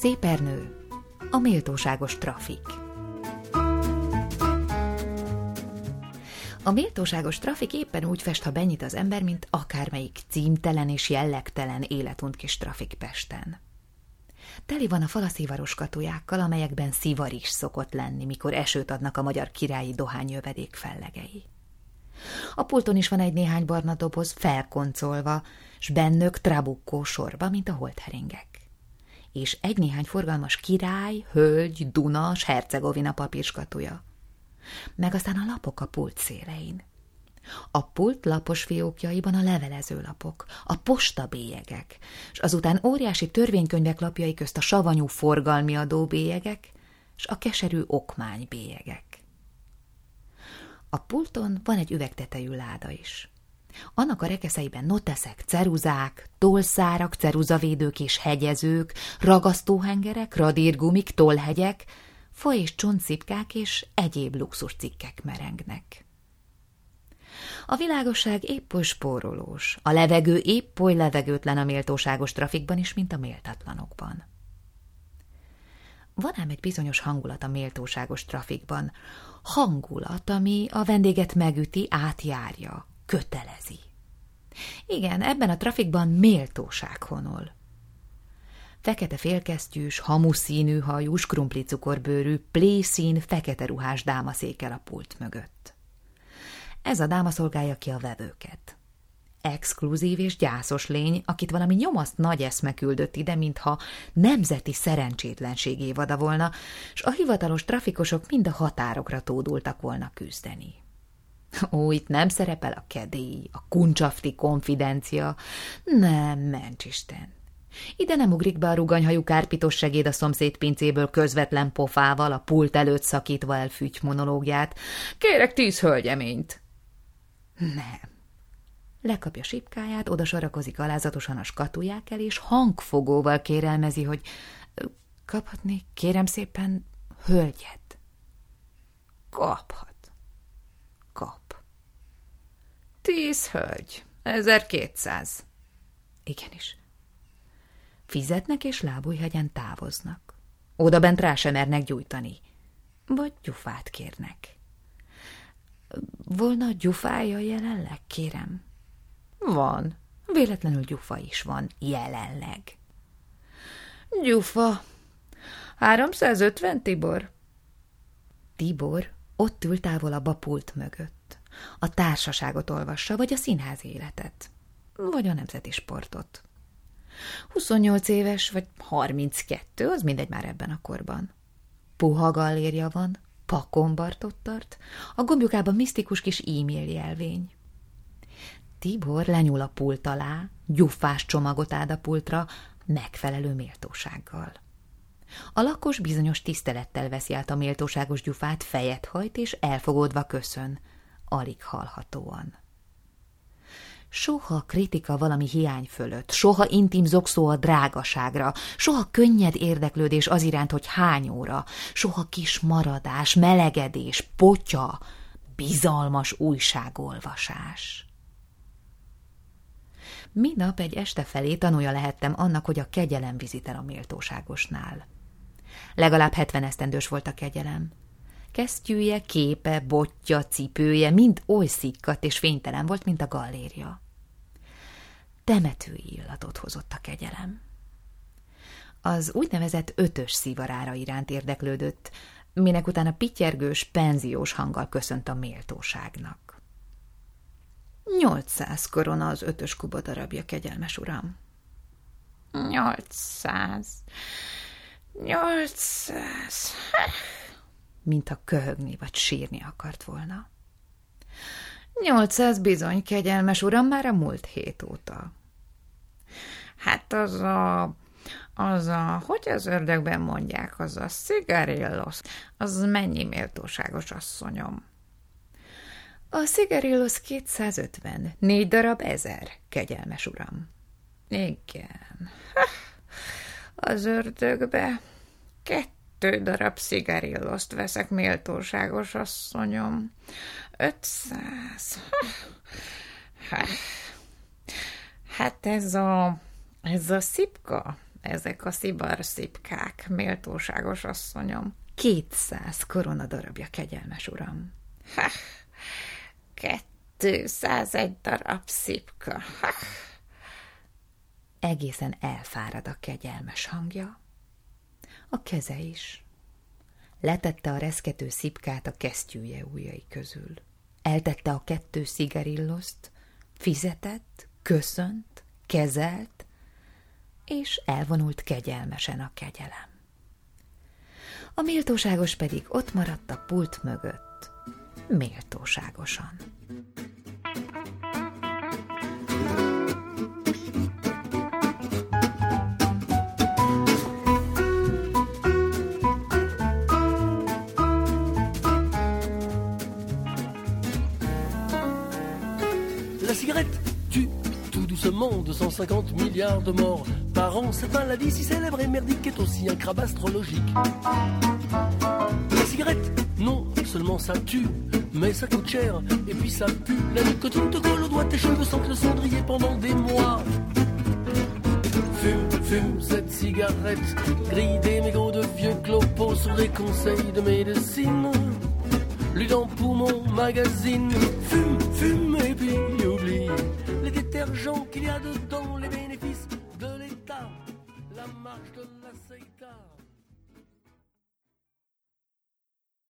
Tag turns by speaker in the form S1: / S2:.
S1: Szépernő, a méltóságos trafik. A méltóságos trafik éppen úgy fest, ha benyit az ember, mint akármelyik címtelen és jellegtelen életunt kis trafik Pesten. Teli van a falaszívaros katujákkal, amelyekben szivar is szokott lenni, mikor esőt adnak a magyar királyi dohányjövedék fellegei. A pulton is van egy néhány barna doboz, felkoncolva, s bennök trabukkó sorba, mint a holdheringek. És egy-néhány forgalmas király, hölgy, Duna, s Hercegovina papírskatuja. Meg aztán a lapok a pult szélein. A pult lapos fiókjaiban a levelező lapok, a postabélyegek, és azután óriási törvénykönyvek lapjai közt a savanyú forgalmi adóbélyegek, és a keserű okmánybélyegek. A pulton van egy üvegtetejű láda is. Annak a rekeszeiben noteszek, ceruzák, tolszárak, ceruzavédők és hegyezők, ragasztóhengerek, radírgumik, tollhegyek, fa és csontszipkák és egyéb luxuscikkek merengnek. A világosság épp oly spórolós, a levegő épp oly levegőtlen a méltóságos trafikban is, mint a méltatlanokban. Van ám egy bizonyos hangulat a méltóságos trafikban, hangulat, ami a vendéget megüti, átjárja, kötelezi. Igen, ebben a trafikban méltóság honol. Fekete félkesztyűs, hamuszínű hajú, skrumpli cukorbőrű, plészín, fekete ruhás dáma székel a pult mögött. Ez a dáma szolgálja ki a vevőket. Exkluzív és gyászos lény, akit valami nyomaszt nagy eszme küldött ide, mintha nemzeti szerencsétlenségé vada volna, s a hivatalos trafikosok mind a határokra tódultak volna küzdeni. Ó, itt nem szerepel a kedély, a kuncsafti konfidencia. Nem, mencsisten. Ide nem ugrik be a ruganyhajú kárpitos segéd a szomszéd pincéből közvetlen pofával, a pult előtt szakítva el fügy monológiát. Kérek tíz hölgyeményt. Nem. Lekapja sipkáját, oda sorakozik alázatosan a skatuják el, és hangfogóval kérelmezi, hogy kaphatni, kérem szépen, hölgyet. Kaphat. Tíz hölgy, ezer kétszáz. Igenis. Fizetnek és lábújhegyen távoznak. Oda bent rá sem mernek gyújtani. Vagy gyufát kérnek. Volna gyufája jelenleg, kérem? Van. Véletlenül gyufa is van, jelenleg. Gyufa. 350, Tibor? Tibor ott ül távolabb a pult mögött. A társaságot olvassa, vagy a színház életet. Vagy a nemzeti sportot. 28 éves, vagy 32, az mindegy már ebben a korban. Puha gallérja van, pakombartot tart, a gombjukában misztikus kis e-mail jelvény. Tibor lenyúl a pult alá, gyufás csomagot áld pultra, megfelelő méltósággal. A lakos bizonyos tisztelettel veszi át a méltóságos gyufát, fejet hajt és elfogódva köszön, alig hallhatóan. Soha kritika valami hiány fölött, soha intim zokszó a drágaságra, soha könnyed érdeklődés az iránt, hogy hány óra, soha kis maradás, melegedés, potya, bizalmas újságolvasás. Minap egy este felé tanulja lehettem annak, hogy a kegyelem vizitel a méltóságosnál. Legalább hetven esztendős volt a kegyelem. Kesztyűje, képe, botja, cipője mind oly szikkat és fénytelen volt, mint a galléria. Temetői illatot hozott a kegyelem. Az úgynevezett ötös szivarára iránt érdeklődött, minek utána pityergős, penziós hanggal köszönt a méltóságnak. Nyolcszáz korona az ötös kuba darabja, kegyelmes uram. Nyolcszáz. Nyolcszáz mintha köhögni vagy sírni akart volna. Nyolcszáz bizony, kegyelmes uram, már a múlt hét óta. Hát az a, az a, hogy az ördögben mondják, az a szigarillos, az mennyi méltóságos asszonyom? A szigarillos 250, négy darab ezer, kegyelmes uram. Igen. Az ördögbe kettő kettő darab szigarilloszt veszek, méltóságos asszonyom. Ötszáz. Hát ez a, ez a szipka, ezek a szibarszipkák, méltóságos asszonyom. Kétszáz korona darabja, kegyelmes uram. Ha, kettőszáz egy darab szipka. Ha. Egészen elfárad a kegyelmes hangja. A keze is. Letette a reszkető szipkát a kesztyűje ujjai közül. Eltette a kettő szigarilloszt, fizetett, köszönt, kezelt, és elvonult kegyelmesen a kegyelem. A méltóságos pedig ott maradt a pult mögött, méltóságosan.
S2: 150 milliards de morts par an. Cette maladie si célèbre et merdique est aussi un crabe astrologique. La cigarette, non seulement ça tue, mais ça coûte cher et puis ça pue. La nicotine te colle au doigt, tes cheveux sentent le cendrier pendant des mois. Fume, fume cette cigarette, grille des mégots de vieux clopos sur des conseils de médecine. Lui dans poumon, magazine, détergents qu'il y a dedans, les bénéfices de l'État, la marche de la CETA.